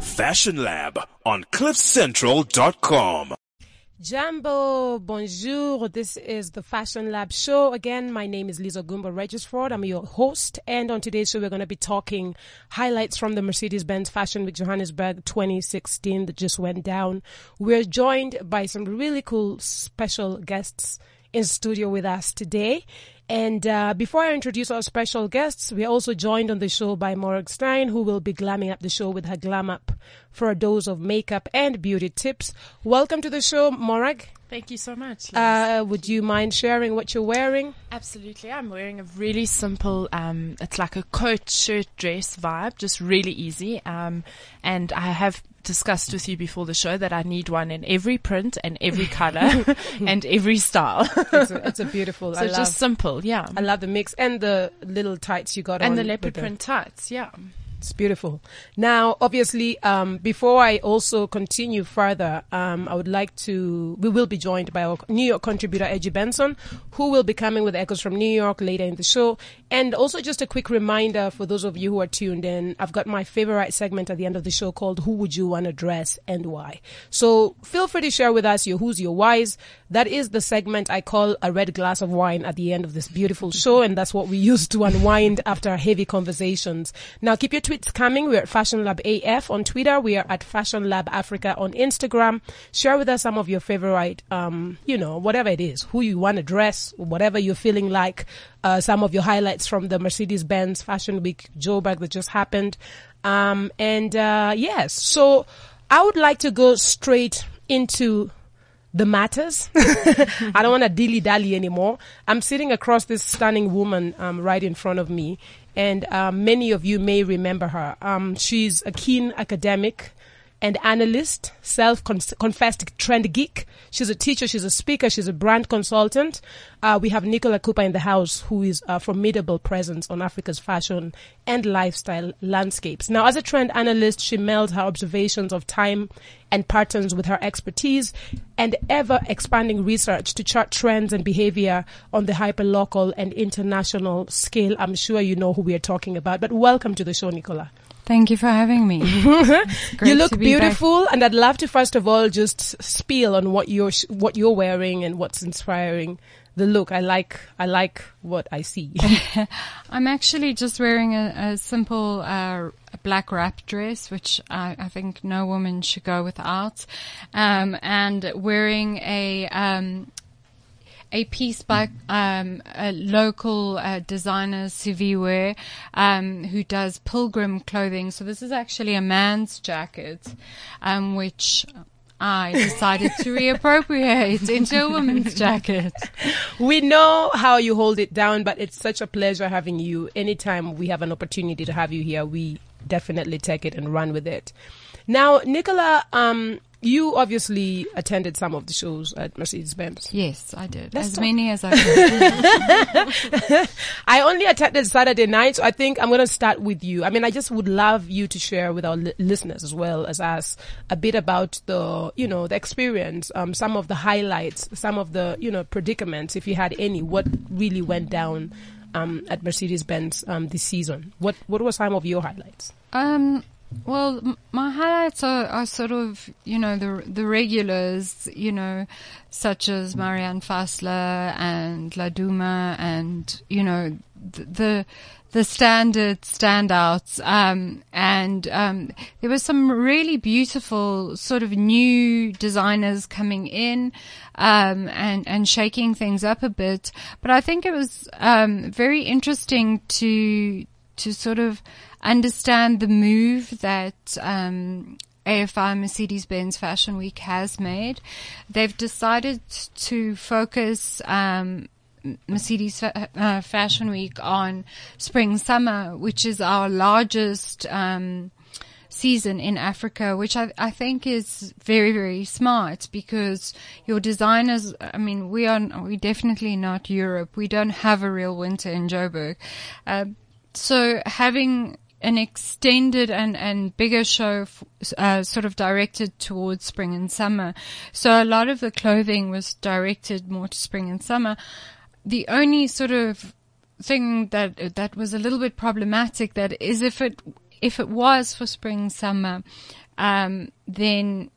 Fashion Lab on cliffcentral.com. Jambo, bonjour. This is the Fashion Lab show. Again, my name is Liz Ogumbo Regisford. I'm your host. And on today's show, we're going to be talking highlights from the Mercedes-Benz Fashion Week Johannesburg 2016 that just went down. We're joined by some really cool special guests in studio with us today. And uh, before I introduce our special guests, we're also joined on the show by Morag Stein, who will be glamming up the show with her glam up for a dose of makeup and beauty tips. Welcome to the show, Morag. Thank you so much. Uh, would you mind sharing what you're wearing? Absolutely. I'm wearing a really simple, um, it's like a coat, shirt, dress vibe, just really easy. Um, and I have discussed with you before the show that I need one in every print and every color and every style. It's a, it's a beautiful. so I love, just simple, yeah. I love the mix and the little tights you got on and the leopard print tights, yeah. It's beautiful. Now, obviously, um, before I also continue further, um, I would like to. We will be joined by our New York contributor Edgy Benson, who will be coming with echoes from New York later in the show. And also, just a quick reminder for those of you who are tuned in, I've got my favorite segment at the end of the show called "Who Would You Want to Dress and Why." So feel free to share with us your who's your whys. That is the segment I call a red glass of wine at the end of this beautiful show, and that's what we use to unwind after heavy conversations. Now, keep your tweets coming. We're at Fashion Lab AF on Twitter. We are at Fashion Lab Africa on Instagram. Share with us some of your favorite, um, you know, whatever it is, who you want to dress, whatever you're feeling like. Uh, some of your highlights from the Mercedes-Benz Fashion Week Joburg that just happened. Um, and uh, yes, so I would like to go straight into the matters. I don't want to dilly dally anymore. I'm sitting across this stunning woman um, right in front of me, and um, many of you may remember her. Um, she's a keen academic and analyst, self-confessed trend geek. She's a teacher, she's a speaker, she's a brand consultant. Uh, we have Nicola Cooper in the house, who is a formidable presence on Africa's fashion and lifestyle landscapes. Now, as a trend analyst, she melds her observations of time and patterns with her expertise and ever expanding research to chart trends and behavior on the hyperlocal and international scale. I'm sure you know who we are talking about, but welcome to the show, Nicola. Thank you for having me. you look be beautiful, and I'd love to first of all just spiel on what you're sh- what you're wearing and what's inspiring the look. I like I like what I see. I'm actually just wearing a, a simple uh, black wrap dress, which I, I think no woman should go without, um, and wearing a um, a piece by um, a local uh, designer, Siviwe, um, who does pilgrim clothing. So this is actually a man's jacket, um, which I decided to reappropriate into a woman's jacket. we know how you hold it down, but it's such a pleasure having you. Anytime we have an opportunity to have you here, we definitely take it and run with it. Now, Nicola, um, you obviously attended some of the shows at Mercedes Benz. Yes, I did. Let's as talk- many as I could. I only attended Saturday night, so I think I'm going to start with you. I mean, I just would love you to share with our li- listeners as well as us a bit about the, you know, the experience, um, some of the highlights, some of the, you know, predicaments, if you had any, what really went down, um, at Mercedes-Benz, um, this season. What, what were some of your highlights? Um, well, my highlights are, are sort of, you know, the the regulars, you know, such as Marianne Fassler and Laduma and, you know, the, the, the standard standouts. Um, and, um, there were some really beautiful sort of new designers coming in, um, and, and shaking things up a bit. But I think it was, um, very interesting to, to sort of understand the move that um, AFI Mercedes-Benz Fashion Week has made. They've decided to focus um, Mercedes fa- uh, Fashion Week on spring summer, which is our largest um, season in Africa, which I, I think is very, very smart because your designers, I mean, we are, we definitely not Europe. We don't have a real winter in Joburg. Uh, so having an extended and, and bigger show, uh, sort of directed towards spring and summer. So a lot of the clothing was directed more to spring and summer. The only sort of thing that, that was a little bit problematic that is if it, if it was for spring, summer, um, then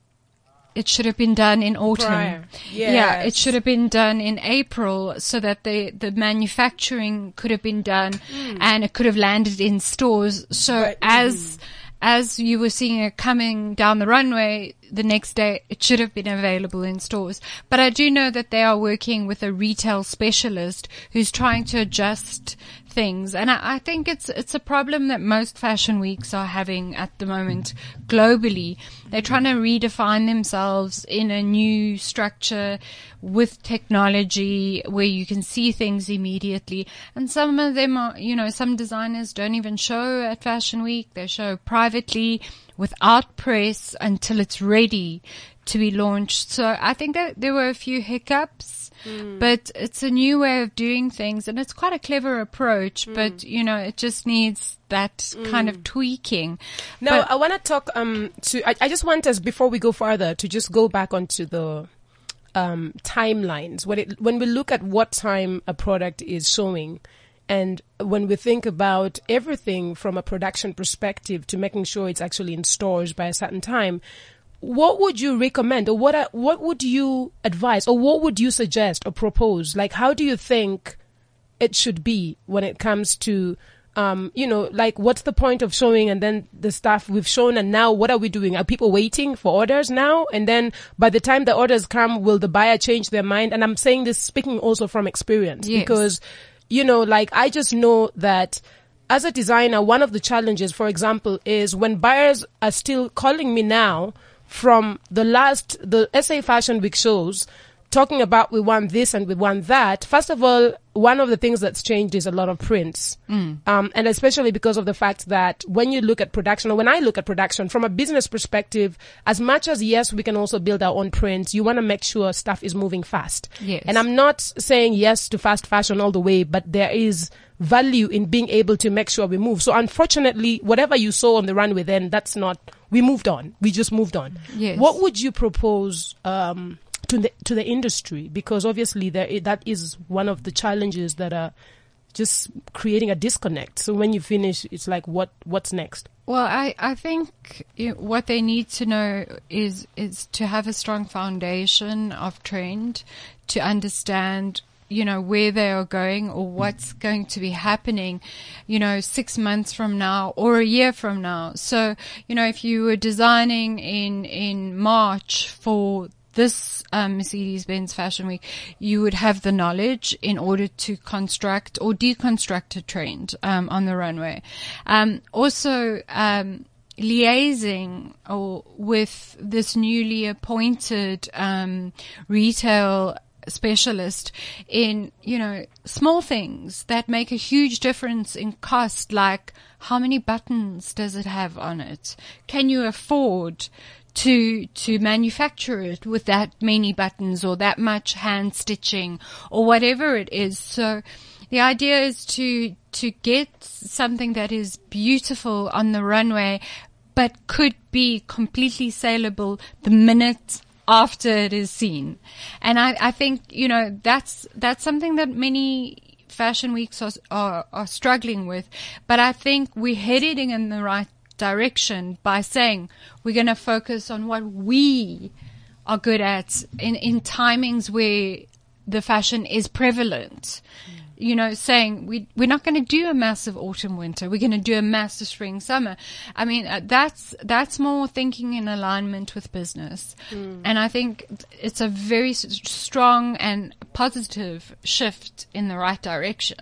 it should have been done in autumn. Prior. Yeah, it should have been done in April so that the, the manufacturing could have been done hmm. and it could have landed in stores. So But- hmm. as, as you were seeing it coming down the runway the next day, it should have been available in stores. But I do know that they are working with a retail specialist who's trying to adjust things. And I, I think it's, it's a problem that most fashion weeks are having at the moment globally. They're trying to redefine themselves in a new structure with technology where you can see things immediately. And some of them are, you know, some designers don't even show at fashion week. They show privately without press until it's ready to be launched. So I think that there were a few hiccups, but it's a new way of doing things and it's quite a clever approach, but you know, it just needs that kind of tweaking. Now, But- I want to talk um to. I, I just want us before we go further to just go back onto the um timelines when it when we look at what time a product is showing. And when we think about everything from a production perspective to making sure it's actually in stores by a certain time, what would you recommend or what are, what would you advise or what would you suggest or propose? Like, how do you think it should be when it comes to um, you know, like what's the point of showing and then the stuff we've shown and now what are we doing? Are people waiting for orders now? And then by the time the orders come, will the buyer change their mind? And I'm saying this speaking also from experience Yes. because, you know, like I just know that as a designer, one of the challenges, for example, is when buyers are still calling me now from the last, the SA Fashion Week shows, talking about we want this and we want that. First of all, one of the things that's changed is a lot of prints. Um, and especially because of the fact that when you look at production or when I look at production from a business perspective, as much as yes, we can also build our own prints, you want to make sure stuff is moving fast. Yes. And I'm not saying yes to fast fashion all the way, but there is value in being able to make sure we move. So unfortunately, whatever you saw on the runway then, that's not, we moved on. We just moved on. Yes. What would you propose, um, to the, to the industry? Because obviously there, that is one of the challenges that are just creating a disconnect. So when you finish, it's like, what, what's next? Well, I, I think what they need to know is is to have a strong foundation of trend, to understand you know where they are going or what's going to be happening, you know, six months from now or a year from now. So you know, if you were designing in in March for this um, Mercedes-Benz Fashion Week, you would have the knowledge in order to construct or deconstruct a trend um, on the runway. Um, also, um, liaising or with this newly appointed um, retail specialist in you know small things that make a huge difference in cost like how many buttons does it have on it can you afford to to manufacture it with that many buttons or that much hand stitching or whatever it is so the idea is to to get something that is beautiful on the runway but could be completely saleable the minute after it is seen and i i think you know that's that's something that many fashion weeks are, are, are struggling with. But I think we're heading in the right direction by saying we're going to focus on what we are good at in, in timings where the fashion is prevalent. You know, saying we, we're not going to do a massive autumn winter. We're going to do a massive spring summer. I mean, uh, that's, that's more thinking in alignment with business. And I think it's a very strong and positive shift in the right direction.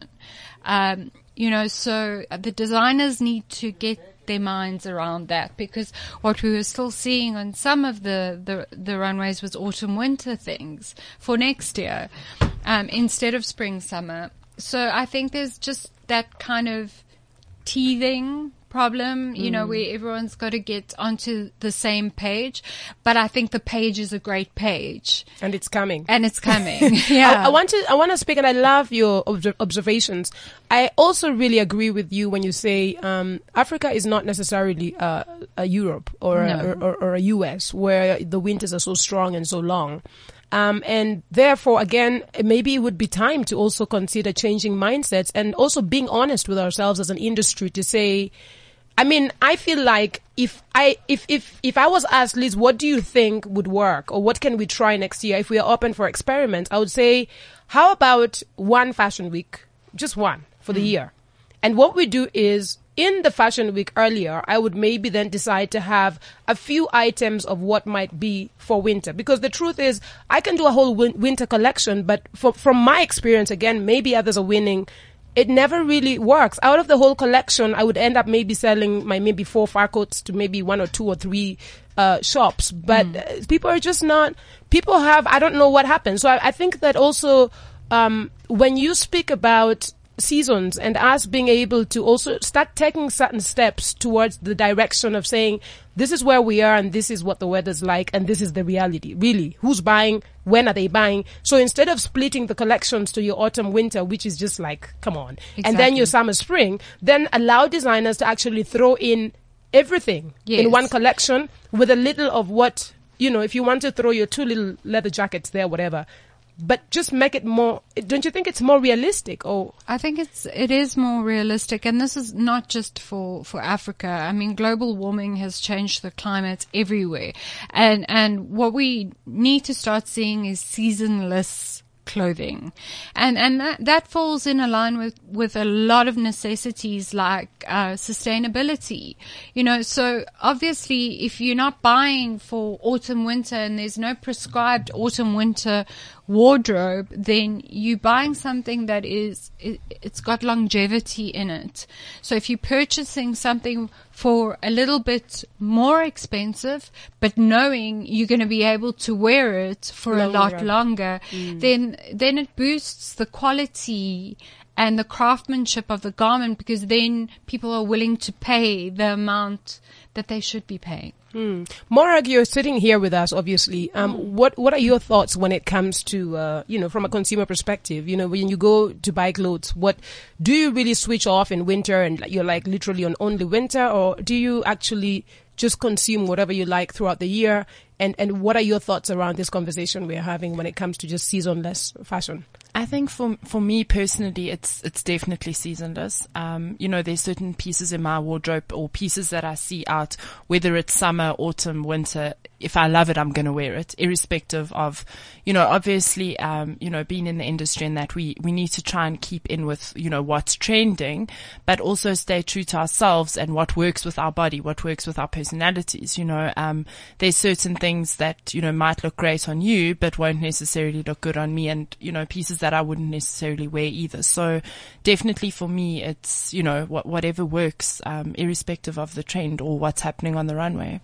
Um, you know, so the designers need to get their minds around that because what we were still seeing on some of the, the, the runways was autumn winter things for next year, um, instead of spring summer. So I think there's just that kind of teething problem, you know, where everyone's got to get onto the same page. But I think the page is a great page And it's coming. and it's coming. yeah. I, I want to I want to speak, and I love your obser- observations. I also really agree with you when you say um, Africa is not necessarily uh, a Europe or, a, or, or a US where the winters are so strong and so long. Um, and therefore, again, maybe it would be time to also consider changing mindsets and also being honest with ourselves as an industry to say, I mean, I feel like if I if if if I was asked, Liz, what do you think would work, or what can we try next year if we are open for experiments? I would say, how about one fashion week, just one for the mm. year, and what we do is in the fashion week earlier, I would maybe then decide to have a few items of what might be for winter. Because the truth is, I can do a whole win- winter collection, but for, from my experience, again, maybe others are winning. It never really works. Out of the whole collection, I would end up maybe selling my maybe four far coats to maybe one or two or three uh, shops. But uh, people are just not. People have. I don't know what happened. So I, I think that also um, when you speak about seasons and us being able to also start taking certain steps towards the direction of saying this is where we are and this is what the weather's like and this is the reality. Really who's buying? When are they buying? So instead of splitting the collections to your autumn winter which is just like come on. And then your summer spring then allow designers to actually throw in everything in one collection with a little of what you know if you want to throw your two little leather jackets there whatever but just make it more don't you think it's more realistic or? I think it's it is more realistic, and this is not just for for Africa. I mean, global warming has changed the climate everywhere, and and what we need to start seeing is seasonless clothing. And and that, that falls in a line with with a lot of necessities like uh, sustainability. You know so obviously if you're not buying for autumn winter and there's no prescribed autumn winter wardrobe then you're buying something that is it, it's got longevity in it so if you're purchasing something for a little bit more expensive but knowing you're going to be able to wear it for a lot Longer. longer, then then it boosts the quality and the craftsmanship of the garment because then people are willing to pay the amount that they should be paying. Morag, you're sitting here with us, obviously. Um, what what are your thoughts when it comes to uh, you know from a consumer perspective? You know, when you go to buy clothes, what do you really switch off in winter and you're like literally on only winter, or do you actually just consume whatever you like throughout the year? And and what are your thoughts around this conversation we're having when it comes to just seasonless fashion? I think for for me personally, it's it's definitely seasonless. Um, you know, there's certain pieces in my wardrobe or pieces that I see out, whether it's summer, autumn, winter. If I love it, I'm going to wear it, irrespective of, you know, obviously, um, you know, being in the industry and that we we need to try and keep in with you know what's trending, but also stay true to ourselves and what works with our body, what works with our personalities. You know, um, there's certain things that you know might look great on you, but won't necessarily look good on me, and you know pieces that I wouldn't necessarily wear either. So definitely for me, it's you know what, whatever works, um, irrespective of the trend or what's happening on the runway.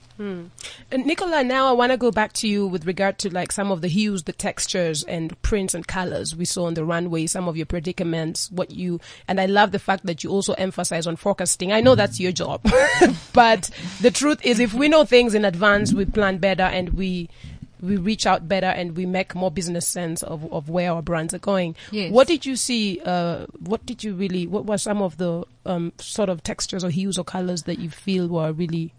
And Nicola, now I want to go back to you with regard to like some of the hues, the textures and prints and colors we saw on the runway, some of your predicaments, what you, and I love the fact that you also emphasize on forecasting. I know that's your job, but the truth is if we know things in advance, we plan better and we, we reach out better and we make more business sense of, of where our brands are going. Yes. What did you see? Uh, what did you really, what were some of the um, sort of textures or hues or colors that you feel were really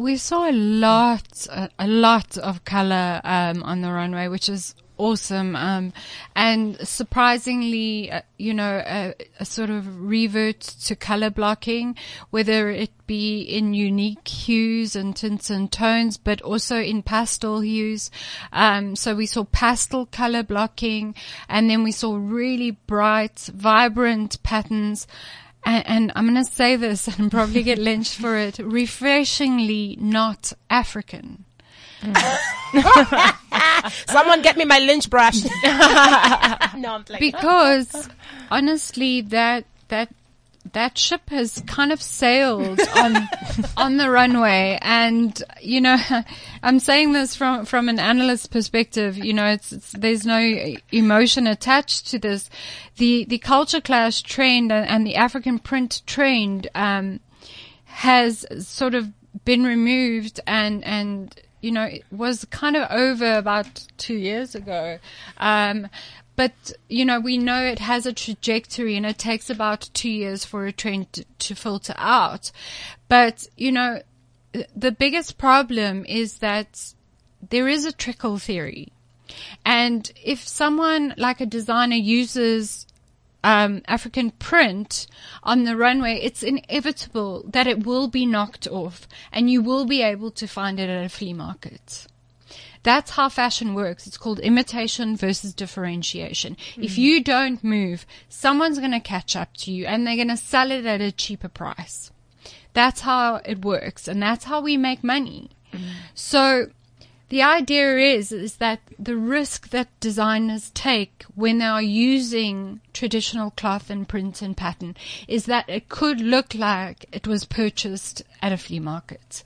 We saw a lot, a, lot of color um, on the runway, which is awesome. Um, and surprisingly, uh, you know, a, a sort of revert to color blocking, whether it be in unique hues and tints and tones, but also in pastel hues. Um, so we saw pastel color blocking, and then we saw really bright, vibrant patterns. And, and I'm going to say this and probably get lynched for it. Refreshingly not African. Someone get me my lynch brush. no, I'm playing. Because honestly, that, that, that ship has kind of sailed on, on the runway. And, you know, I'm saying this from, from an analyst perspective. You know, it's, it's there's no emotion attached to this. The, the culture clash trend and, and the African print trend, um, has sort of been removed and, and, you know, it was kind of over about two years ago. Um, but, you know, we know it has a trajectory and it takes about two years for a trend to, filter out. But, you know, the biggest problem is that there is a trickle theory. And if someone like a designer uses um, African print on the runway, it's inevitable that it will be knocked off and you will be able to find it at a flea market. That's how fashion works. It's called imitation versus differentiation. If hmm. you don't move, someone's going to catch up to you and they're going to sell it at a cheaper price. That's how it works and that's how we make money. Hmm. So the idea is, is that the risk that designers take when they are using traditional cloth and print and pattern is that it could look like it was purchased at a flea market.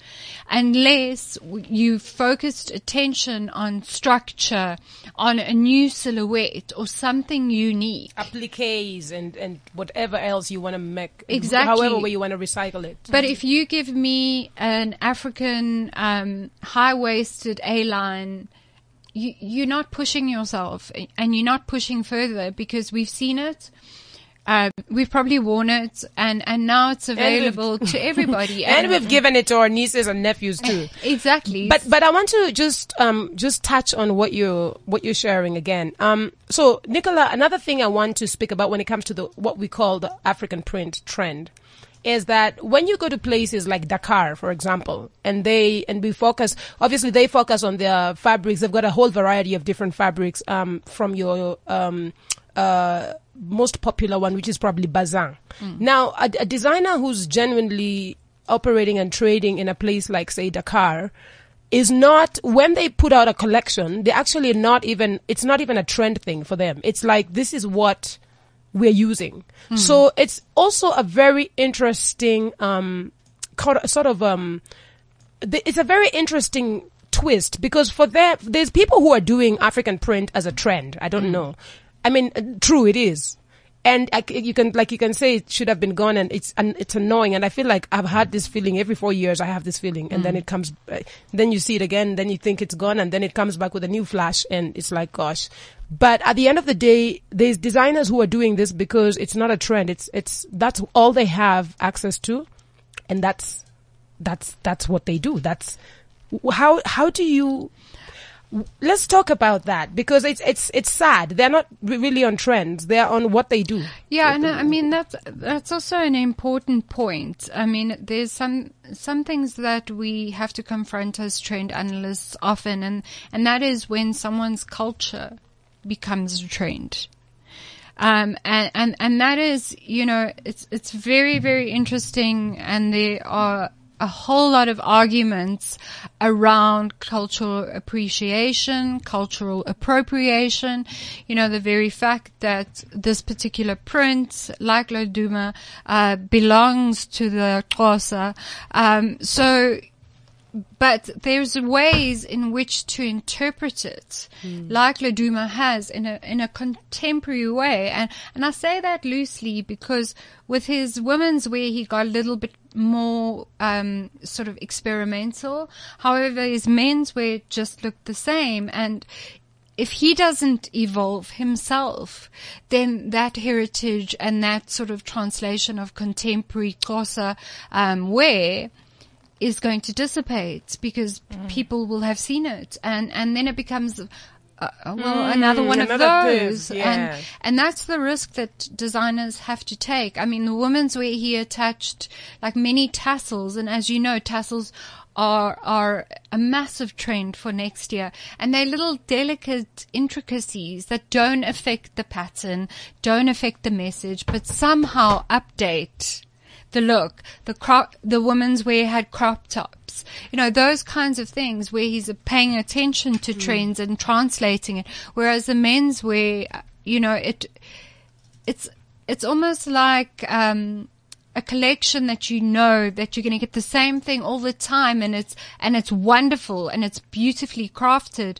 Unless you focused attention on structure, on a new silhouette or something unique. appliques and, and whatever else you want to make. Exactly. However way you want to recycle it. But if you give me an African um, high-waisted A-line, you, you're not pushing yourself, and you're not pushing further because we've seen it. Um, we've probably worn it, and and now it's available to everybody. and we've given it to our nieces and nephews too. exactly. But but I want to just um just touch on what you what you're sharing again. Um so Nicola, another thing I want to speak about when it comes to the what we call the African print trend is that when you go to places like Dakar, for example, and they and we focus obviously they focus on their fabrics. They've got a whole variety of different fabrics um from your um uh most popular one, which is probably Bazin. Now, a, a designer who's genuinely operating and trading in a place like, say, Dakar, is not when they put out a collection. They actually not even. It's not even a trend thing for them. It's like this is what we're using. So it's also a very interesting um, sort of um, it's a very interesting twist because for them, there's people who are doing African print as a trend. I don't know. I mean, true, it is. And I you can, like, you can say it should have been gone and it's, and it's annoying. And I feel like I've had this feeling every four years. I have this feeling and then it comes, uh, then you see it again, then you think it's gone and then it comes back with a new flash and it's like, gosh. But at the end of the day, there's designers who are doing this because it's not a trend. It's, it's, that's all they have access to. And that's, that's, that's what they do. That's, how, how do you, let's talk about that because it's it's it's sad. They're not really on trends. They're on what they do. Yeah, and I mean that's that's also an important point. I mean, there's some some things that we have to confront as trend analysts often, and and that is when someone's culture becomes trend. Um, and, and, and that is, you know, it's, it's very, very interesting and there are a whole lot of arguments around cultural appreciation, cultural appropriation. You know, the very fact that this particular print, like Laduma, uh, belongs to the Xhosa. Um, so, but there's ways in which to interpret it, like Laduma has in a in a contemporary way, and and I say that loosely because with his women's wear he got a little bit more um, sort of experimental. However, his men's wear just looked the same, and if he doesn't evolve himself, then that heritage and that sort of translation of contemporary Xhosa um, wear is going to dissipate because people will have seen it. And and then it becomes uh, uh, well another one of another of those. Those, yeah. and and that's the risk that designers have to take. I mean the women's wear he attached like many tassels. And as you know tassels are are a massive trend for next year. And they're little delicate intricacies that don't affect the pattern don't affect the message but somehow update the look, the crop, the woman's wear had crop tops, you know, those kinds of things where he's paying attention to trends and translating it. Whereas the men's wear, you know, it, it's, it's almost like, um, a collection that you know that you're going to get the same thing all the time and it's, and it's wonderful and it's beautifully crafted,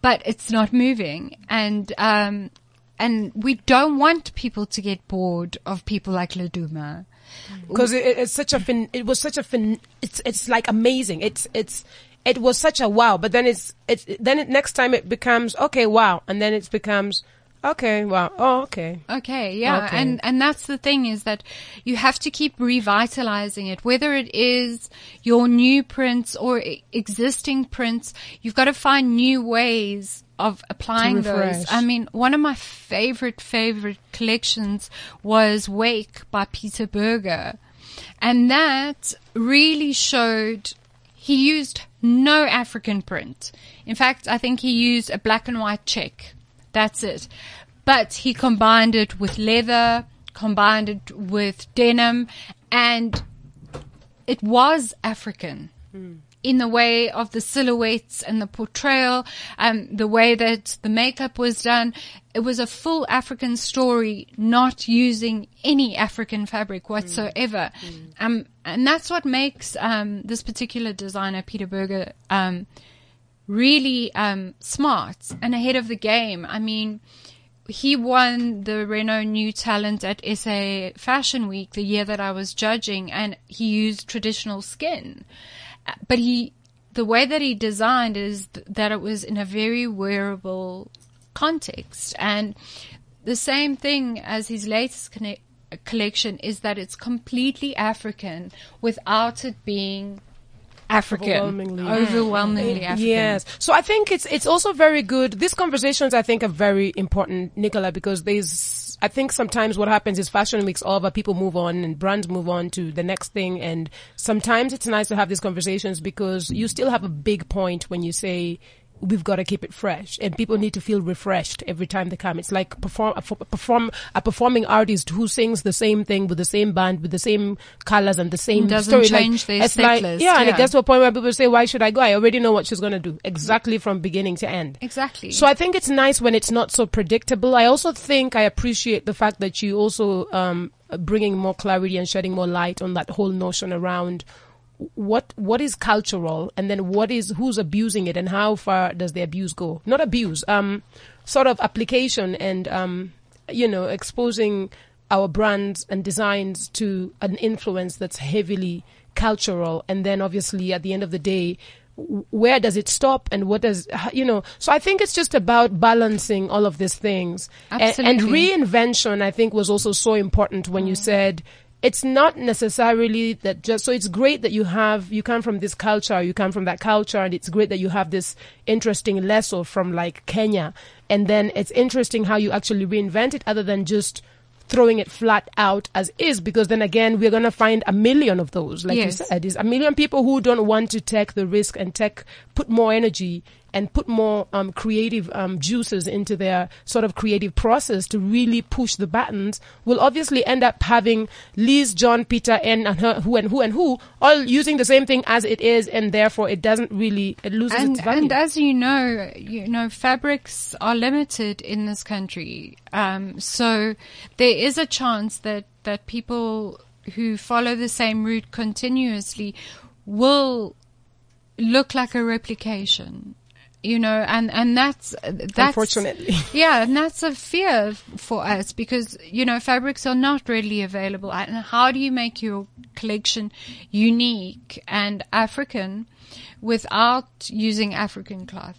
but it's not moving. And, um, and we don't want people to get bored of people like Laduma. Because it, it's such a fin- it was such a fin- it's it's like amazing. It's it's it was such a wow but then it's it's then it, next time it becomes okay wow and then it becomes Okay. Wow. Oh, okay. Okay, yeah, Okay. and and that's the thing is that you have to keep revitalizing it, whether it is your new prints or existing prints. You've got to find new ways of applying those. I mean, one of my favorite favorite collections was Wake by Peter Berger, and that really showed he used no African print. In fact, I think he used a black and white check. That's it. But he combined it with leather, combined it with denim, and it was African in the way of the silhouettes and the portrayal, um, the way that the makeup was done. It was a full African story, not using any African fabric whatsoever. Um, and that's what makes, um, this particular designer, Peter Berger, um, really, um, smart and ahead of the game. I mean, he won the Renault New Talent at SA Fashion Week the year that I was judging, and he used traditional skin. But he, the way that he designed is th- that it was in a very wearable context. And the same thing as his latest conne- collection is that it's completely African without it being African. Overwhelmingly. Mm. Overwhelmingly African. Yes. So I think it's it's also very good. These conversations I think are very important, Nicola, because there's I think sometimes what happens is fashion weeks over, people move on and brands move on to the next thing and sometimes it's nice to have these conversations because you still have a big point when you say we've got to keep it fresh and people need to feel refreshed every time they come. It's like perform, a, perform, a performing artist who sings the same thing with the same band, with the same colors and the same Doesn't story. Like, change their it's set like, list, yeah, and it gets to a point where people say, why should I go? I already know what she's going to do exactly from beginning to end. Exactly. So I think it's nice when it's not so predictable. I also think I appreciate the fact that you also um, bringing more clarity and shedding more light on that whole notion around what what is cultural and then what is who's abusing it and how far does the abuse go? Not abuse, um, sort of application and um, you know exposing our brands and designs to an influence that's heavily cultural and then obviously at the end of the day where does it stop and what does you know so i think it's just about balancing all of these things A- and, Absolutely. reinvention i think was also so important when you said it's not necessarily that just so it's great that you have you come from this culture you come from that culture and it's great that you have this interesting lesson from like kenya and then it's interesting how you actually reinvent it other than just throwing it flat out as is because then again we're going to find a million of those like Yes. you said is a million people who don't want to take the risk and take put more energy and put more um, creative um, juices into their sort of creative process to really push the buttons will obviously end up having Liz, John, Peter, and, and her, who and who and who all using the same thing as it is, and therefore it doesn't really it loses and, its value. and as you know, you know, fabrics are limited in this country. Um, so there is a chance that, that people who follow the same route continuously will look like a replication. You know, and, and that's, that's, Unfortunately. yeah, and that's a fear for us because, you know, fabrics are not readily available. And how do you make your collection unique and African without using African cloth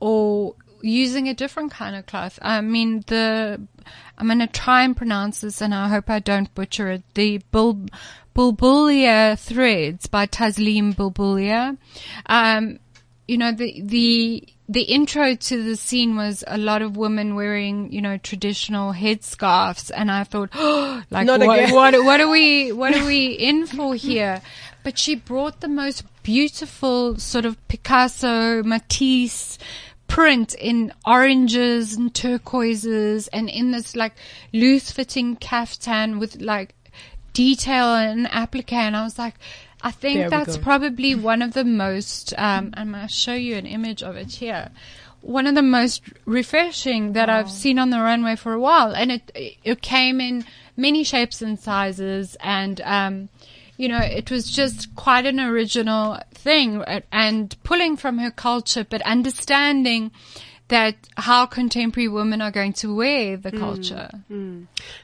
or using a different kind of cloth? I mean, the, I'm going to try and pronounce this and I hope I don't butcher it. The Bul, Bulbulia threads by Taslim Bulbulia. Um, you know, the, the, the intro to the scene was a lot of women wearing, you know, traditional headscarves. And I thought, oh, like, what, what, what are we, what are we in for here? But she brought the most beautiful sort of Picasso, Matisse, print in oranges and turquoises and in this like loose fitting caftan with like detail and applique and I was like I think There that's probably one of the most um I'm gonna show you an image of it here. One of the most refreshing that I've seen on the runway for a while. And it it came in many shapes and sizes. And um you know, it was just quite an original thing. And pulling from her culture, but understanding that how contemporary women are going to wear the culture.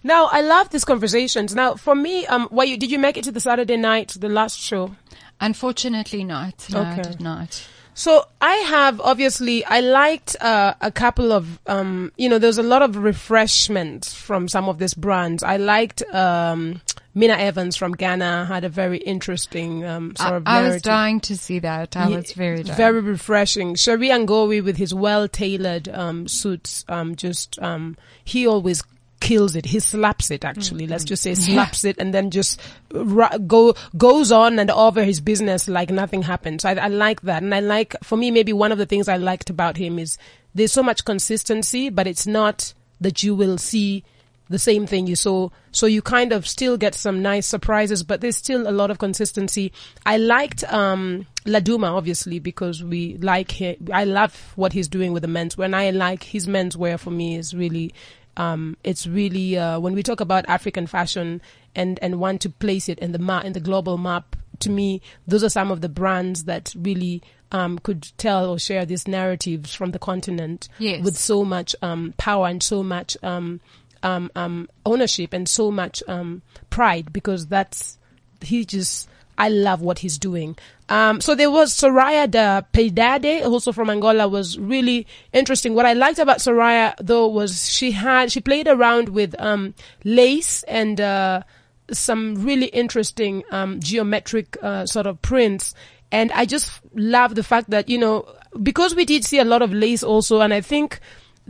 Now, I love these conversations. Now, for me, um, why you, did you make it to the Saturday night, the last show? Unfortunately, not. No, I did not. So I have obviously I liked uh, a couple of um, you know there's a lot of refreshment from some of these brands. I liked um, Mina Evans from Ghana had a very interesting um, sort I, of I was dying to see that. I was very dying. very refreshing. Sheria Ngowi with his well tailored um, suits, um, just um, he always kills it. He slaps it actually. Let's just say slaps it and then just ra- go goes on and over his business like nothing happened. So I, I like that, and I like for me maybe one of the things I liked about him is there's so much consistency, but it's not that you will see the same thing you saw. So you kind of still get some nice surprises, but there's still a lot of consistency. I liked, um, Laduma, obviously, because we like him. I love what he's doing with the men's wear. And I like his menswear for me is really, um, it's really, uh, when we talk about African fashion and, and want to place it in the map, in the global map, to me, those are some of the brands that really, um, could tell or share these narratives from the continent Yes. with so much, um, power and so much, um, um, um, ownership and so much um, pride because that's he just I love what he's doing. Um, so there was Soraya da Piedade, also from Angola, was really interesting. What I liked about Soraya though was she had she played around with um, lace and uh, some really interesting um, geometric uh, sort of prints. And I just love the fact that, you know, because we did see a lot of lace also, and I think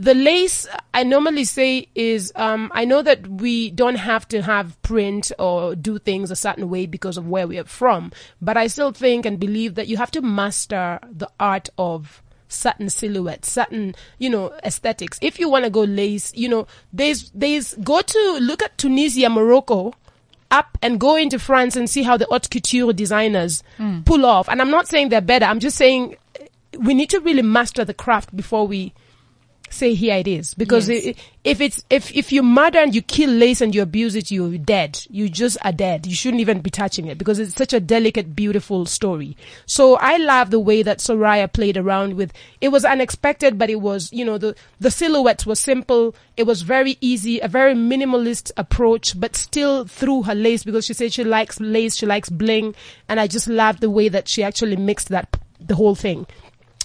the lace I normally say is, um, I know that we don't have to have print or do things a certain way because of where we are from, but I still think and believe that you have to master the art of certain silhouettes, certain, you know, aesthetics. If you want to go lace, you know, there's, there's, go to, look at Tunisia, Morocco, up and go into France and see how the haute couture designers pull off. And I'm not saying they're better. I'm just saying we need to really master the craft before we say here it is. Because Yes. if it's if if you murder and you kill lace and you abuse it you're dead. You just are dead. You shouldn't even be touching it because it's such a delicate beautiful story. So i love the way that soraya played around with it was unexpected but it was you know the the silhouettes were simple. It was very easy a very minimalist approach but still through her lace because she said she likes lace she likes bling. And i just loved the way that she actually mixed that the whole thing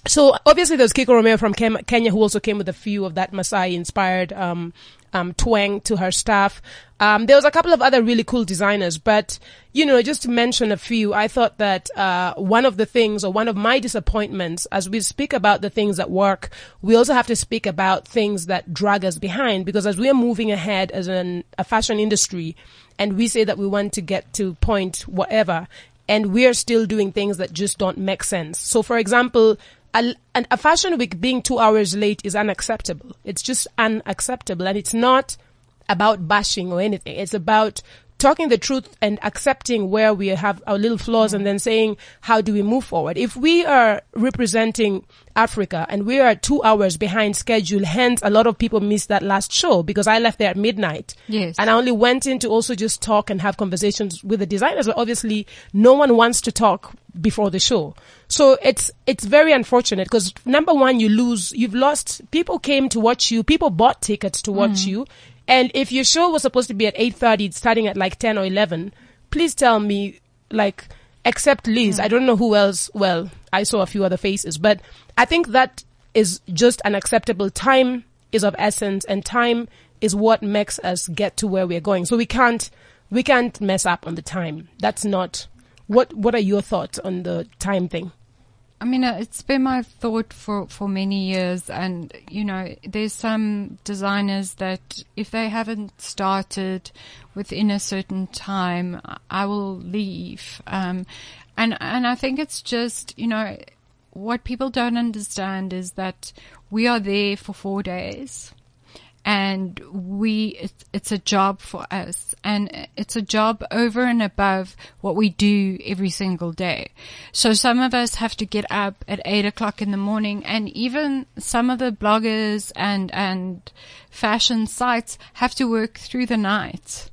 so obviously there's Kiko Romeo from Kenya who also came with a few of that Masai inspired um, um, twang to her stuff. Um, there was a couple of other really cool designers, but you know, just to mention a few, I thought that uh, one of the things or one of my disappointments as we speak about the things that work, we also have to speak about things that drag us behind because as we are moving ahead as an, a fashion industry and we say that we want to get to point whatever, and we're still doing things that just don't make sense. So, for example, a, a fashion week being two hours late is unacceptable. It's just unacceptable, and it's not about bashing or anything. It's about talking the truth and accepting where we have our little flaws and then saying, how do we move forward? If we are representing Africa and we are two hours behind schedule, hence a lot of people missed that last show because I left there at midnight. Yes. And I only went in to also just talk and have conversations with the designers. But obviously, no one wants to talk before the show. So it's, it's very unfortunate because number one, you lose, you've lost, people came to watch you, people bought tickets to watch mm. you. And if your show was supposed to be at 8.30, starting at like 10 or 11, please tell me, like, except Liz, hmm. I don't know who else, well, I saw a few other faces, but I think that is just unacceptable. Time is of essence and time is what makes us get to where we're going. So we can't, we can't mess up on the time. That's not, what, what are your thoughts on the time thing? I mean, uh, it's been my thought for, for many years, and you know, there's some designers that if they haven't started within a certain time, I- I will leave. Um, and and I think it's just you know, what people don't understand is that we are there for four days and we it's, it's a job for us and it's a job over and above what we do every single day so some of us have to get up at eight o'clock in the morning and even some of the bloggers and and fashion sites have to work through the night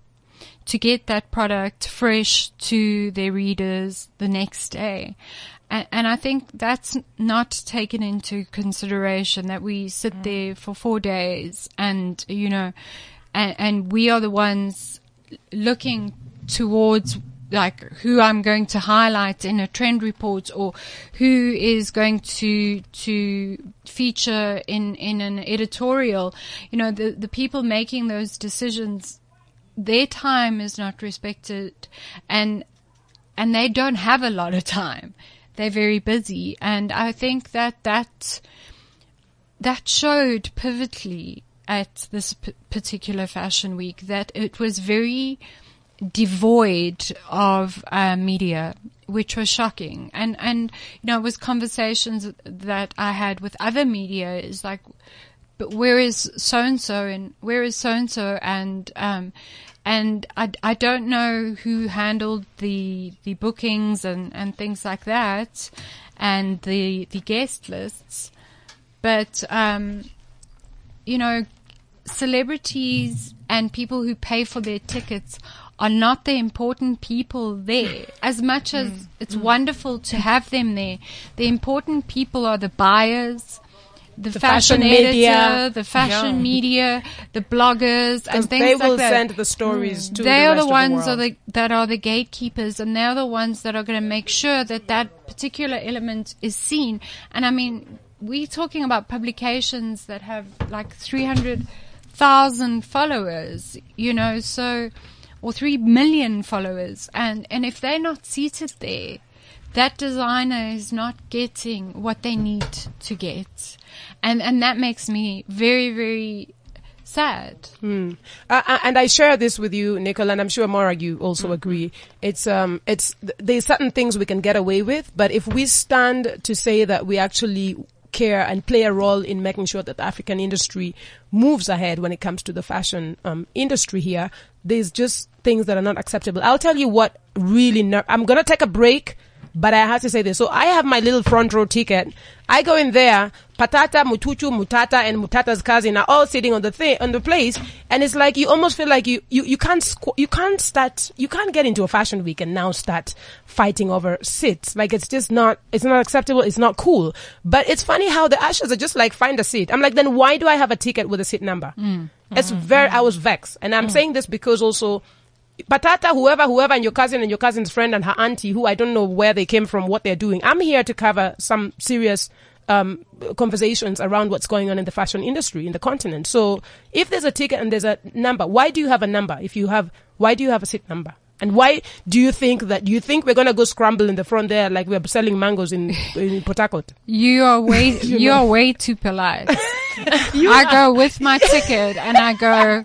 to get that product fresh to their readers the next day. And, and I think that's not taken into consideration that we sit mm. there for four days and, you know, and, and we are the ones looking towards like who I'm going to highlight in a trend report or who is going to to feature in in an editorial. You know, the the people making those decisions, their time is not respected, and and they don't have a lot of time. They're very busy, and I think that that that showed pivotally at this p- particular fashion week that it was very devoid of uh, media, which was shocking. And and you know, it was conversations that I had with other media. Is like, but where is so and so and where is so and so and um and I, I don't know who handled the the bookings and, and things like that and the the guest lists but um you know celebrities and people who pay for their tickets are not the important people there. As much as Mm. it's wonderful to have them there, the important people are the buyers, the, fashion, fashion editor, media. the fashion Yeah. media, the bloggers, and things they like will that. send the stories mm. to they the are the ones the are the, that are the gatekeepers, and they're the ones that are going to make sure that that particular element is seen. And I mean, we're talking about publications that have like three hundred thousand followers, you know, so or three million followers, and and if they're not seated there. That designer is not getting what they need to get, and and that makes me very very sad. Uh, uh, and I share this with you, Nicole, and I'm sure Morag, you also agree. It's um, it's there's certain things we can get away with, but if we stand to say that we actually care and play a role in making sure that the African industry moves ahead when it comes to the fashion um, industry here, there's just things that are not acceptable. I'll tell you what really. Ner- I'm gonna take a break. But I have to say this. So I have my little front row ticket. I go in there. Patata, Mutuchu, Mutata, and Mutata's cousin are all sitting on the thing, on the place. And it's like, you almost feel like you, you, you can't, squ- you can't start, you can't get into a fashion week and now start fighting over seats. Like it's just not, it's not acceptable. It's not cool. But it's funny how the ushers are just like, find a seat. I'm like, then why do I have a ticket with a seat number? Mm. It's mm. very, I mm. was vexed. And I'm saying this because also, Patata, whoever, whoever, and your cousin and your cousin's friend and her auntie, who I don't know where they came from, what they're doing. I'm here to cover some serious um, conversations around what's going on in the fashion industry in the continent. So, if there's a ticket and there's a number, why do you have a number? If you have, why do you have a seat number? And why do you think that? Do you think we're gonna go scramble in the front there like we're selling mangoes in in Port Harcourt? You are way you are way too polite. I go with my ticket and I go.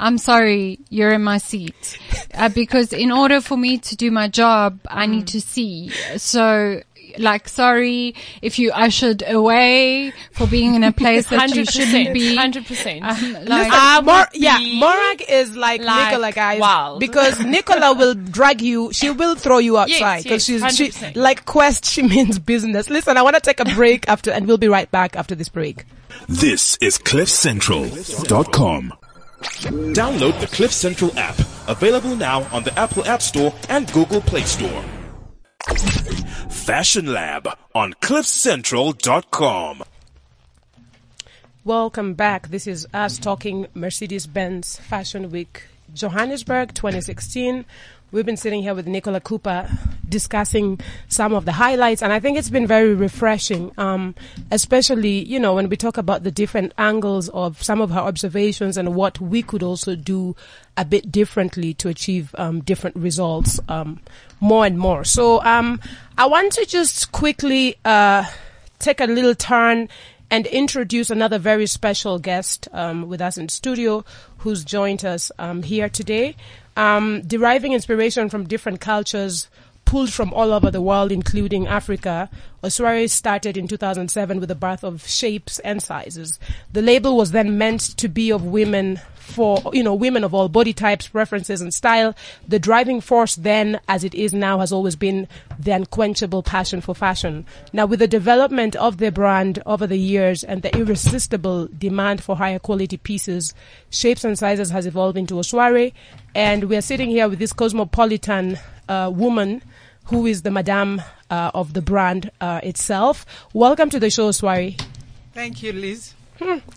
I'm sorry, you're in my seat. Uh, because in order for me to do my job, I need to see. So, like, sorry if you ushered away for being in a place that you shouldn't be. Hundred percent. Um, like, I Mor- yeah, Morag is like, like Nicola, guys, wild. because Nicola will drag you. She will throw you outside because yes, she's she, 100%. like Quest. She means business. Listen, I want to take a break after, and we'll be right back after this break. This is CliffCentral.com. Download the Cliff Central app, available now on the Apple App Store and Google Play Store. Fashion Lab on CliffCentral.com. Welcome back. This is us talking Mercedes-Benz Fashion Week Johannesburg 2016. We've been sitting here with Nicola Cooper discussing some of the highlights, and I think it's been very refreshing, um, especially, you know, when we talk about the different angles of some of her observations and what we could also do a bit differently to achieve um, different results um, more and more. So um, I want to just quickly uh, take a little turn and introduce another very special guest um, with us in studio who's joined us um, here today. Um, deriving inspiration from different cultures pulled from all over the world, including Africa, Oshwari started in 2007 with the birth of Shapes and Sizes. The label was then meant to be of women for, you know, women of all body types, preferences, and style. The driving force then, as it is now, has always been the unquenchable passion for fashion. Now, with the development of the brand over the years and the irresistible demand for higher quality pieces, Shapes and Sizes has evolved into Oshwari. And we're sitting here with this cosmopolitan uh, woman who is the madame uh, of the brand uh, itself. Welcome to the show, Swari. Thank you, Liz.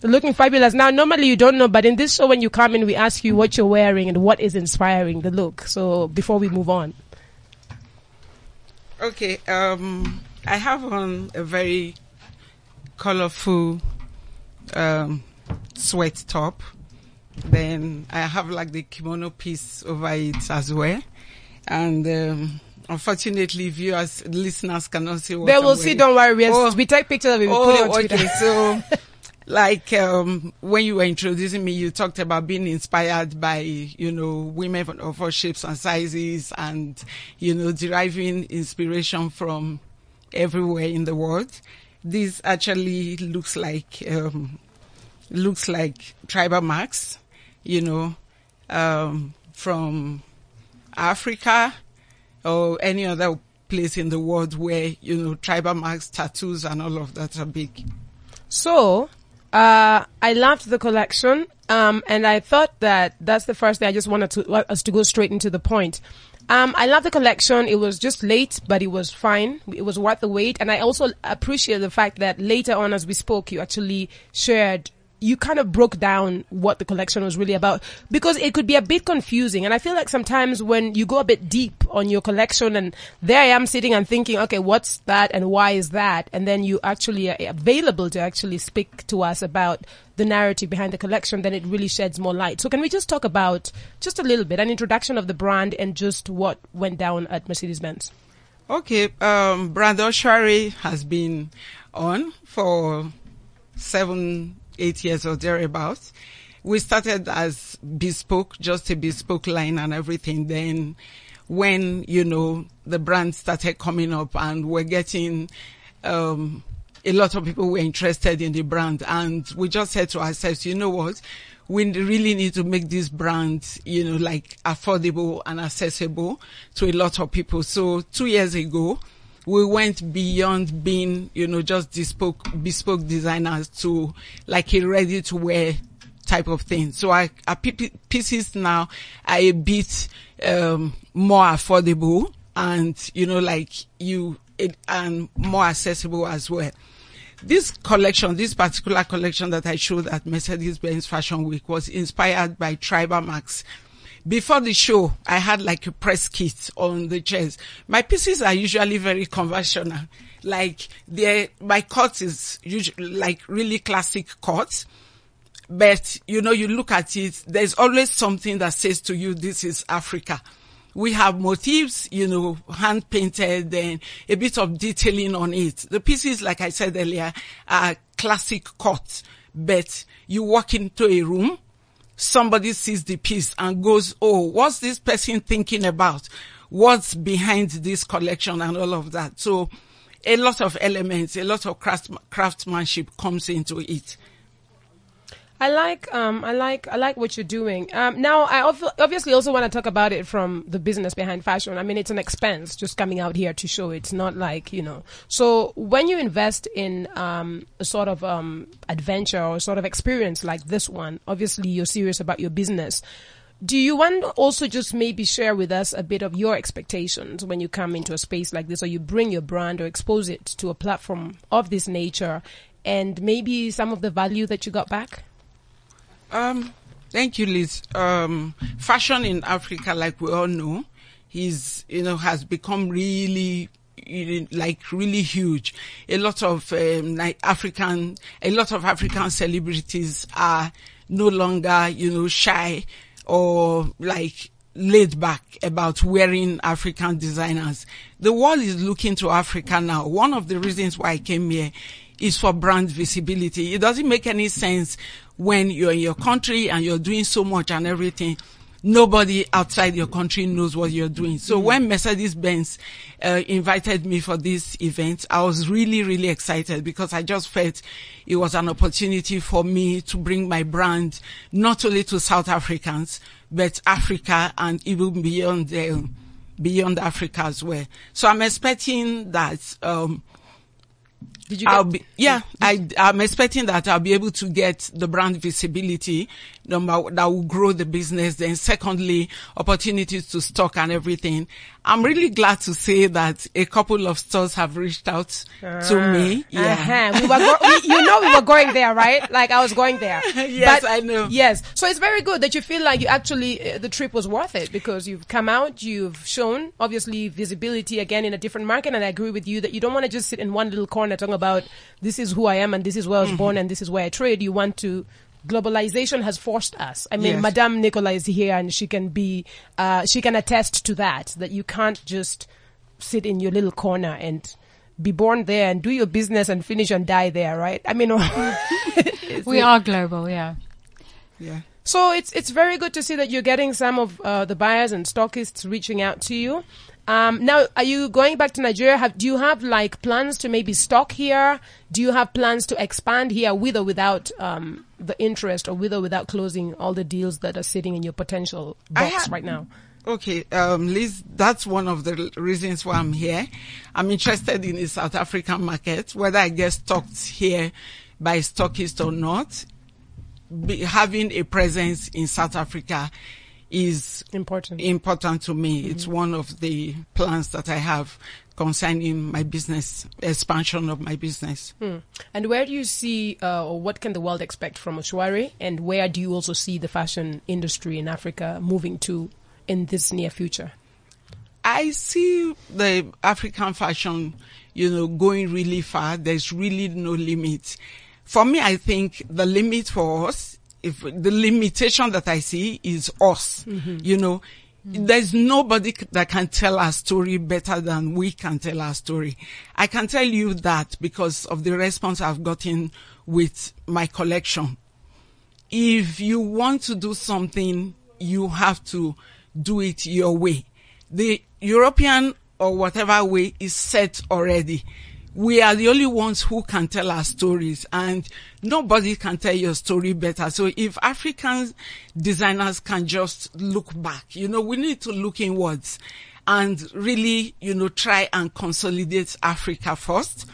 Looking fabulous. Now, normally you don't know, but in this show, when you come in, we ask you what you're wearing and what is inspiring the look. So before we move on, Okay, um, I have on a very colorful um, sweat top. Then I have like the kimono piece over it as well. And um, unfortunately, viewers, listeners cannot see what They will see. Don't worry. We, Oh. we take pictures of it. We put it on Oh, Twitter. okay. So, like, um, when you were introducing me, you talked about being inspired by, you know, women of all shapes and sizes and, you know, deriving inspiration from everywhere in the world. This actually looks like, um, looks like tribal marks, you know, um, from Africa or any other place in the world where, you know, tribal marks, tattoos and all of that are big. So, uh, I loved the collection, um, and I thought that that's the first thing. I just wanted to us to go straight into the point. Um, I love the collection. It was just late, but it was fine. It was worth the wait, and I also appreciate the fact that later on, as we spoke, you actually shared. You kind of broke down what the collection was really about because it could be a bit confusing. And I feel like sometimes when you go a bit deep on your collection and there I am sitting and thinking, okay, what's that and why is that? And then you actually are available to actually speak to us about the narrative behind the collection, then it really sheds more light. So can we just talk about just a little bit, an introduction of the brand and just what went down at Mercedes-Benz? Okay, um, Brand Oshwari has been on for seven, eight years or thereabouts. We started as bespoke, just a bespoke line and everything. Then when, you know, the brand started coming up and we're getting, um, a lot of people were interested in the brand and we just said to ourselves, you know what? We really need to make this brand, you know, like affordable and accessible to a lot of people. So two years ago, we went beyond being, you know, just bespoke, bespoke designers to like a ready to wear type of thing. So our, our pieces now are a bit, um, more affordable and, you know, like you, it, and more accessible as well. This collection, this particular collection that I showed at Mercedes-Benz Fashion Week was inspired by tribal marks. Before the show, I had like a press kit on the chairs. My pieces are usually very conventional. Like my cut is usually like really classic cuts. But you know, you look at it, there's always something that says to you, this is Africa. We have motifs, you know, hand painted and a bit of detailing on it. The pieces, like I said earlier, are classic cuts. But you walk into a room, somebody sees the piece and goes, Oh, what's this person thinking about? What's behind this collection and all of that? So a lot of elements, a lot of craftsmanship comes into it. I like, um, I like, I like what you're doing. Um, now, I ob- obviously also want to talk about it from the business behind fashion. I mean, it's an expense just coming out here to show. It's not like you know. So when you invest in um, a sort of um, adventure or sort of experience like this one, obviously you're serious about your business. Do you want to also just maybe share with us a bit of your expectations when you come into a space like this, or you bring your brand or expose it to a platform of this nature, and maybe some of the value that you got back? Um, thank you, Liz. Um, fashion in Africa, like we all know, is, you know, has become really, like really huge. A lot of, um, like African, a lot of African celebrities are no longer, you know, shy or like laid back about wearing African designers. The world is looking to Africa now. One of the reasons why I came here is for brand visibility. It doesn't make any sense when you're in your country and you're doing so much and everything. Nobody outside your country knows what you're doing. So when Mercedes-Benz uh, invited me for this event, I was really, really excited because I just felt it was an opportunity for me to bring my brand not only to South Africans, but Africa and even beyond, uh, beyond Africa as well. So I'm expecting that, um, Did you? I'll be, yeah, I, I'm expecting that I'll be able to get the brand visibility number that will grow the business. Then secondly, opportunities to stock and everything. I'm really glad to say that a couple of stores have reached out to me. Yeah. Uh-huh. We were go- we, you know we were going there, right? Like I was going there. Yes, I know. Yes, so it's very good that you feel like you actually uh, the trip was worth it because you've come out, you've shown obviously visibility again in a different market, and I agree with you that you don't want to just sit in one little corner talking about this is who I am and this is where I was born and this is where I trade. You want to. Globalization has forced us. I mean, Yes. Madame Nicola is here, and she can be, uh, she can attest to that. That you can't just sit in your little corner and be born there and do your business and finish and die there, right? I mean, We are global, yeah. Yeah. so it's it's very good to see that you're getting some of uh, the buyers and stockists reaching out to you. Um, now, are you going back to Nigeria? Have, do you have like plans to maybe stock here? Do you have plans to expand here with or without um, the interest, or with or without closing all the deals that are sitting in your potential box ha- right now? Okay, um, Liz, that's one of the reasons why I'm here. I'm interested in the South African market, whether I get stocked here by stockists or not. Be, having a presence in South Africa is Important. important to me. It's one of the plans that I have concerning my business, expansion of my business. And where do you see, uh, or what can the world expect from Oshwari? And where do you also see the fashion industry in Africa moving to in this near future? I see the African fashion, you know, going really far. There's really no limit. For me, I think the limit for us, if the limitation that I see is us, mm-hmm. you know, mm-hmm. there's nobody that can tell our story better than we can tell our story. I can tell you that because of the response I've gotten with my collection if you want to do something, you have to do it your way. The European or whatever way is set already. We are the only ones who can tell our stories and nobody can tell your story better. So if African designers can just look back, you know, we need to look inwards and really, you know, try and consolidate Africa first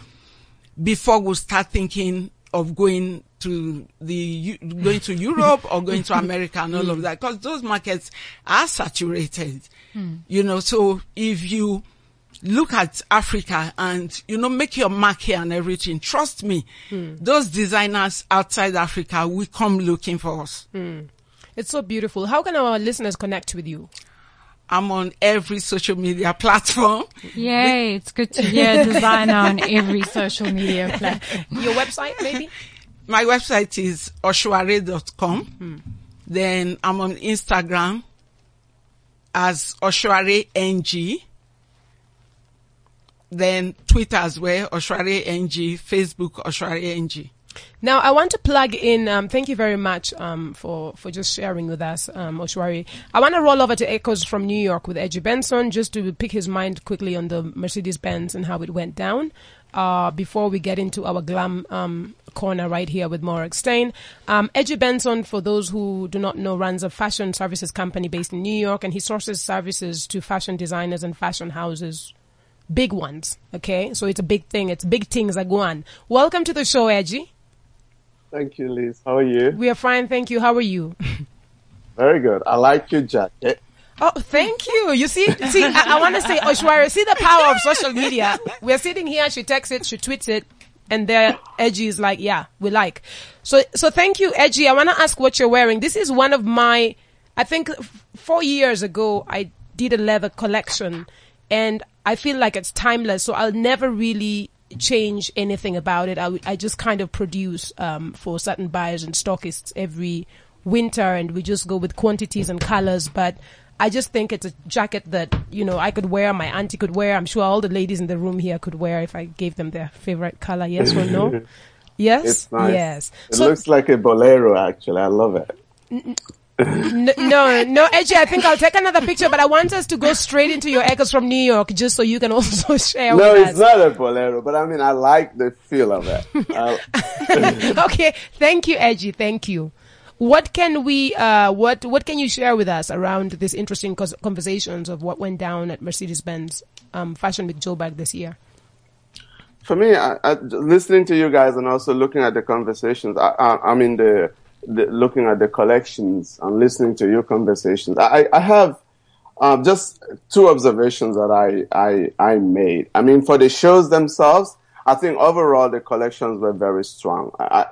before we start thinking of going to the going to Europe or going to America and all of hmm. that because those markets are saturated. Hmm. You know, so if you look at Africa and you know make your mark here and everything, trust me, hmm. those designers outside Africa will come looking for us. Hmm. It's so beautiful. How can our listeners connect with you? I'm on every social media platform. Yay, it's good to hear designer on every social media platform. Your website, maybe? My website is oshuare.com. Hmm. Then I'm on Instagram as Oshuare NG. Then Twitter as well, Oshuare NG, Facebook Oshuare NG. Now, I want to plug in. Um, thank you very much um, for for just sharing with us, um, Oshwari. I want to roll over to Echoes from New York with Edgy Benson just to pick his mind quickly on the Mercedes Benz and how it went down. Uh, before we get into our glam um, corner right here with Morag Steyn. Um, Edgy Benson, for those who do not know, runs a fashion services company based in New York, and he sources services to fashion designers and fashion houses big ones. Okay, so it's a big thing. It's big things are going. Welcome to the show, Edgy. Thank you, Liz. How are you? We are fine, thank you. How are you? Very good. I like your jacket. Oh, thank you. You see, see, I, I want to say, Oshwari, see the power of social media. We're sitting here, she texts it, she tweets it, and there, Edgy is like, yeah, we like. So, so thank you, Edgy. I want to ask what you're wearing. This is one of my, I think f- four years ago, I did a leather collection, and I feel like it's timeless. So I'll never really change anything about it. I I just kind of produce um, for certain buyers and stockists every winter, and we just go with quantities and colors. But I just think it's a jacket that you know I could wear, my auntie could wear. I'm sure all the ladies in the room here could wear if I gave them their favorite color. Yes or no? Yes. Nice. Yes. It so looks like a bolero, actually. I love it. N- no, no, Edgy, I think I'll take another picture, but I want us to go straight into your echoes from New York just so you can also share No, it's us. not a bolero, but I mean, I like the feel of it. Okay, thank you, Edgy. Thank you. What can we, uh, what, what can you share with us around this interesting conversations of what went down at Mercedes-Benz, um, Fashion Week Joburg this year? for me, I, I, listening to you guys and also looking at the conversations, I, I, I mean, the the, looking at the collections and listening to your conversations, I, I have um, just two observations that I, I I made. I mean, for the shows themselves, I think overall the collections were very strong. I,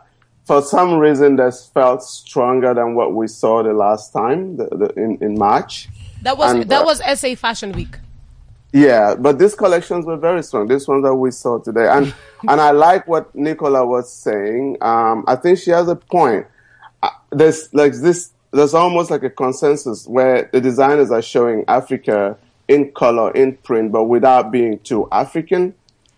for some reason, this felt stronger than what we saw the last time the, the, in in March. That was And, that uh, was SA Fashion Week. Yeah, but these collections were very strong. This one that we saw today, and and I like what Nicola was saying. Um, I think she has a point. There's like this. There's almost like a consensus where the designers are showing Africa in color, in print, but without being too African,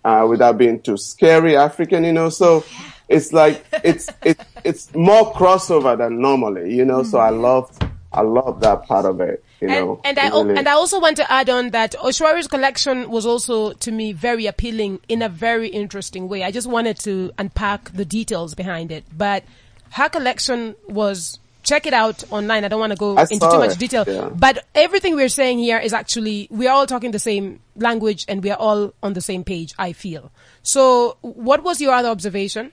uh, without being too scary African. You know, so it's like it's it, it's more crossover than normally. You know, so I loved I love that part of it. You And, know, and I really- and I also want to add on that Oshwari's collection was also to me very appealing in a very interesting way. I just wanted to unpack the details behind it, but her collection was check it out online. I don't want to go I into too much it, detail, yeah. but everything we're saying here is actually we are all talking the same language and we are all on the same page. I feel. So, what was your other observation?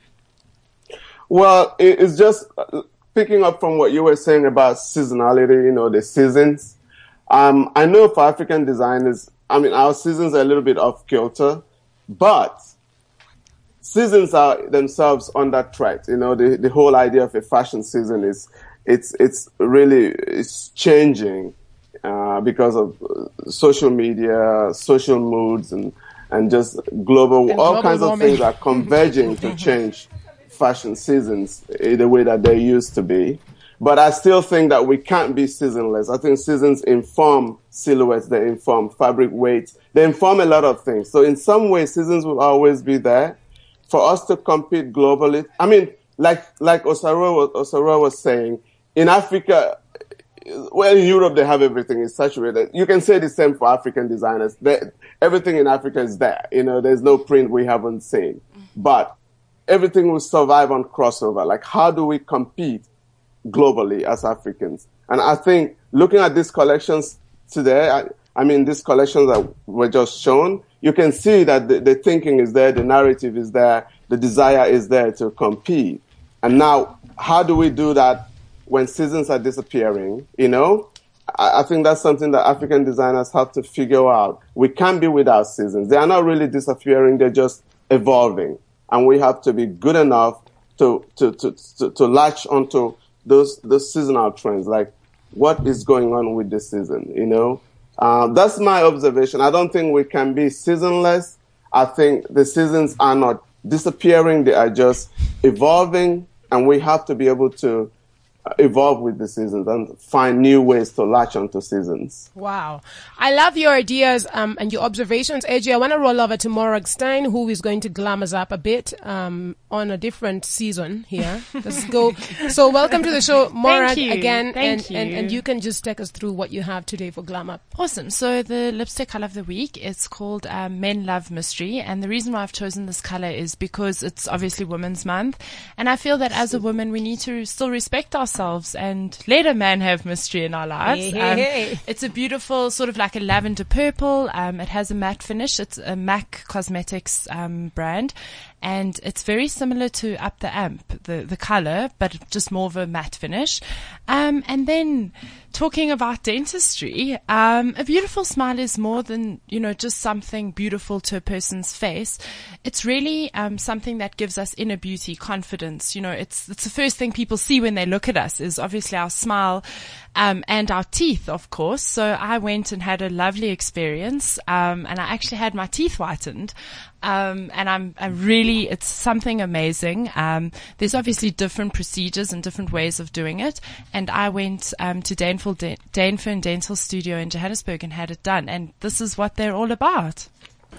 Well, it's just uh, picking up from what you were saying about seasonality, you know, the seasons. Um, I know for African designers, I mean, our seasons are a little bit off kilter, but seasons are themselves under threat. You know, the, the whole idea of a fashion season is, it's, it's really, it's changing, uh, because of uh, social media, social moods and, and just global, And all global kinds of things are converging to change fashion seasons in the way that they used to be. But I still think that we can't be seasonless. I think seasons inform silhouettes, they inform fabric weights, they inform a lot of things. So in some ways, seasons will always be there for us to compete globally. I mean, like, like Osaro, was- Osaro was saying, in Africa, well, in Europe, they have everything. It's saturated. You can say the same for African designers. They, everything in Africa is there. You know, there's no print we haven't seen. Mm-hmm. But everything will survive on crossover. Like, how do we compete globally as Africans? And I think looking at these collections today, I, I mean, these collections that were just shown, you can see that the, the thinking is there, the narrative is there, the desire is there to compete. And now, how do we do that when seasons are disappearing? You know, I, I think that's something that African designers have to figure out. We can't be without seasons. They are not really disappearing. They're just evolving. And we have to be good enough to, to, to, to, to latch onto those, those seasonal trends. Like, what is going on with the season? You know, uh, that's my observation. I don't think we can be seasonless. I think the seasons are not disappearing. They are just evolving and we have to be able to evolve with the seasons and find new ways to latch onto seasons. Wow. I love your ideas um, and your observations. AJ, I want to roll over to Morag Steyn, who is going to glam us up a bit um, on a different season here. Let's go. So, welcome to the show, Morag, you. again. Thank and, and, and you. you can just take us through what you have today for Glam Up. Awesome. So the lipstick color of the week is called um, Men Love Mystery, and the reason why I've chosen this color is because it's obviously Women's Month, and I feel that as a woman we need to still respect ourselves and let a man have mystery in our lives. Hey, hey, Um, hey. It's a beautiful sort of like a lavender purple. Um, it has a matte finish. It's a MAC Cosmetics um, brand, and it's very similar to Up the Amp, the the color, but just more of a matte finish. Um, and then talking about dentistry, um, a beautiful smile is more than you know just something beautiful to a person's face. It's really um, something that gives us inner beauty, confidence. You know, it's it's the first thing people see when they look at us is obviously our smile um, and our teeth, of course. So I went and had a lovely experience, um, and I actually had my teeth whitened. Um, and I'm, I'm really, it's something amazing. Um, there's obviously different procedures and different ways of doing it. And I went, um, to Daneful, De- Dainfern Dental Studio in Johannesburg and had it done. And this is what they're all about.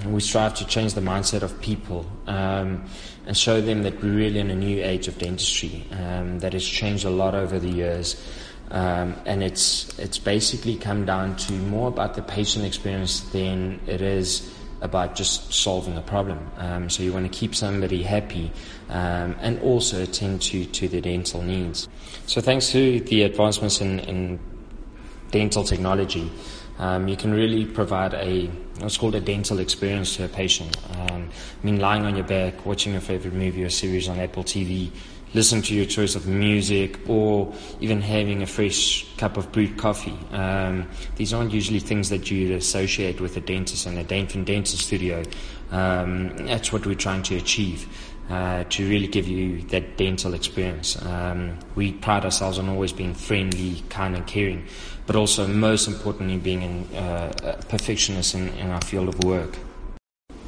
We strive to change the mindset of people um, and show them that we're really in a new age of dentistry um, that has changed a lot over the years. Um, and it's it's basically come down to more about the patient experience than it is about just solving a problem. Um, so you want to keep somebody happy um, and also attend to, to their dental needs. So thanks to the advancements in, in dental technology, um, you can really provide a, what's called a dental experience to a patient. Um, I mean, lying on your back, watching your favorite movie or series on Apple TV, listening to your choice of music, or even having a fresh cup of brewed coffee. Um, these aren't usually things that you'd associate with a dentist and a dent- dental studio. Um, that's what we're trying to achieve. Uh, to really give you that dental experience. Um, we pride ourselves on always being friendly, kind, and caring, but also most importantly being in, uh, in, in, our field of work.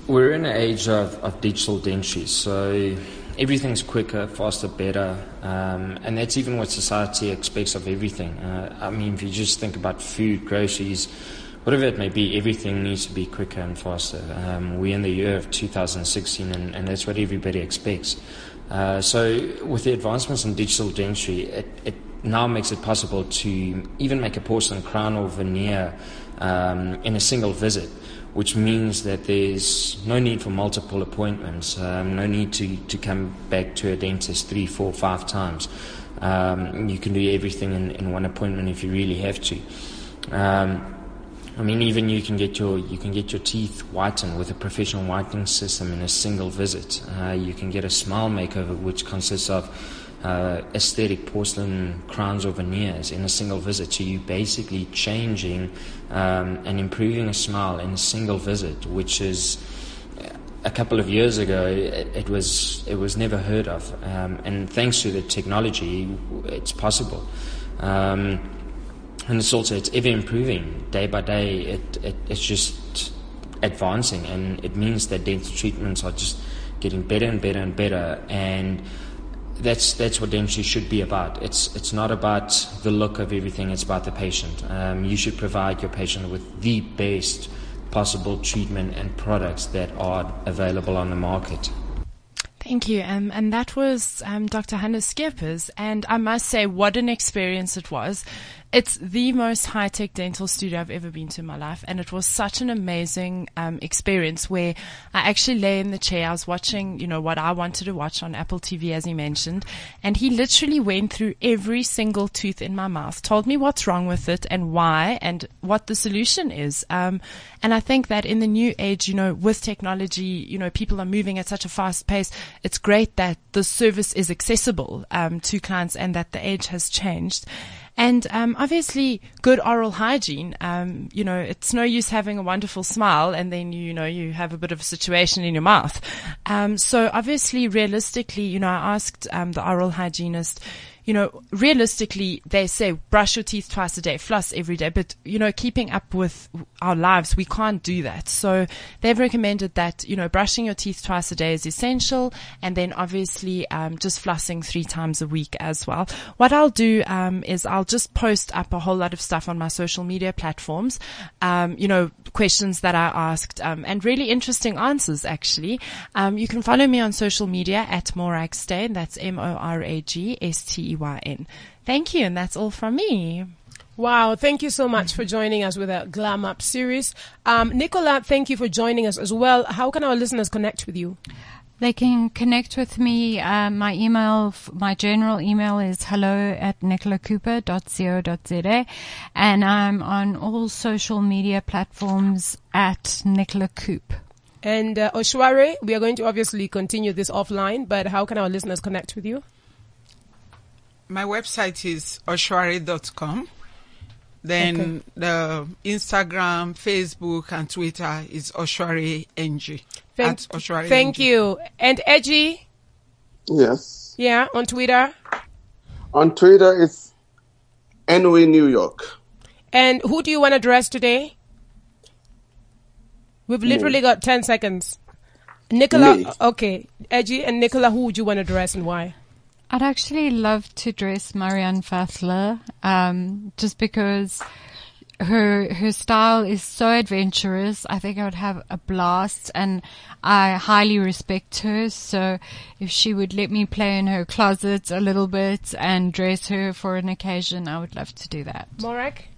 We're in an age of, of digital dentistry, so everything's quicker, faster, better, um, and that's even what society expects of everything. Uh, I mean, if you just think about food, groceries, whatever it may be, everything needs to be quicker and faster. Um, we're in the year of 2016, and, and that's what everybody expects. Uh, so, with the advancements in digital dentistry, it, it, now makes it possible to even make a porcelain crown or veneer um, in a single visit, which means that there's no need for multiple appointments, um, no need to, to come back to a dentist three, four, five times. Um, you can do everything in, in one appointment if you really have to. Um, I mean, even you can get your you can get your teeth whitened with a professional whitening system in a single visit. Uh, you can get a smile makeover, which consists of uh, aesthetic porcelain crowns or veneers in a single visit. So you're basically changing um, and improving a smile in a single visit, which is a couple of years ago it, it was it was never heard of. Um, and thanks to the technology, it's possible. Um, and it's also it's ever improving day by day. It, it it's just advancing, and it means that dental treatments are just getting better and better and better. And that's that's what dentistry should be about. It's it's not about the look of everything. It's about the patient. Um, you should provide your patient with the best possible treatment and products that are available on the market. Thank you. Um, and that was um, Dr. Hannes Scheepers. And I must say, what an experience it was. It's the most high tech dental studio I've ever been to in my life. And it was such an amazing um, experience where I actually lay in the chair. I was watching, you know, what I wanted to watch on Apple TV, as he mentioned. And he literally went through every single tooth in my mouth, told me what's wrong with it and why and what the solution is. Um, and I think that in the new age, you know, with technology, you know, people are moving at such a fast pace. It's great that the service is accessible um, to clients and that the age has changed. And um, obviously, good oral hygiene. Um, you know, it's no use having a wonderful smile and then you know you have a bit of a situation in your mouth. Um, so obviously, realistically, you know, I asked um, the oral hygienist you know, realistically, they say brush your teeth twice a day, floss every day, but, you know, keeping up with our lives, we can't do that. So they've recommended that, you know, brushing your teeth twice a day is essential. And then obviously, um, just flossing three times a week as well. What I'll do, um, is I'll just post up a whole lot of stuff on my social media platforms. Um, you know, questions that I asked, um, and really interesting answers actually. Um, you can follow me on social media at Morag Steyn. That's M-O-R-A-G-S-T-E Y-N. Thank you. And that's all from me. Wow, thank you so much for joining us with a Glam Up series. Um, Nicola, thank you for joining us as well. How can our listeners connect with you? They can connect with me. Uh, my email, my general email is hello at nicolacooper.co.za. And I'm on all social media platforms at Nicola Coop. And uh, Oshware, we are going to obviously continue this offline, but how can our listeners connect with you? My website is oshware.com. Then okay. the Instagram, Facebook, and Twitter is Oshware NG. Thank, Oshware thank you. And Edgy? Yes. Yeah, on Twitter? On Twitter, it's NW New York. And who do you want to address today? We've literally got 10 seconds. Nicola, Me. okay. Edgy and Nicola, who would you want to address and why? I'd actually love to dress Marianne Fassler, um, just because her her style is so adventurous. I think I would have a blast, and I highly respect her. So, if she would let me play in her closet a little bit and dress her for an occasion, I would love to do that. Morag.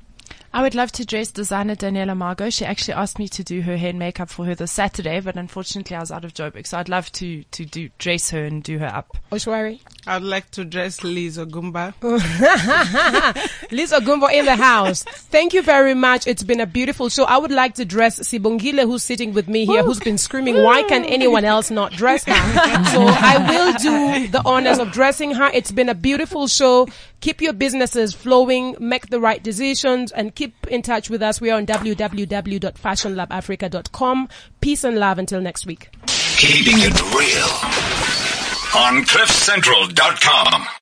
I would love to dress designer Daniela Margot. She actually asked me to do her hair and makeup for her this Saturday, but unfortunately I was out of Joburg. So I'd love to, to do, dress her and do her up. Oshwari. I'd like to dress Liz Ogumbo. Liz Ogumbo in the house. Thank you very much. It's been a beautiful show. I would like to dress Sibongile, who's sitting with me here, who's been screaming, why can anyone else not dress her? so I will do the honors of dressing her. It's been a beautiful show. Keep your businesses flowing, make the right decisions, and keep in touch with us. We are on www.fashionlabafrica.com. Peace and love until next week. Keeping it real on CliffCentral.com.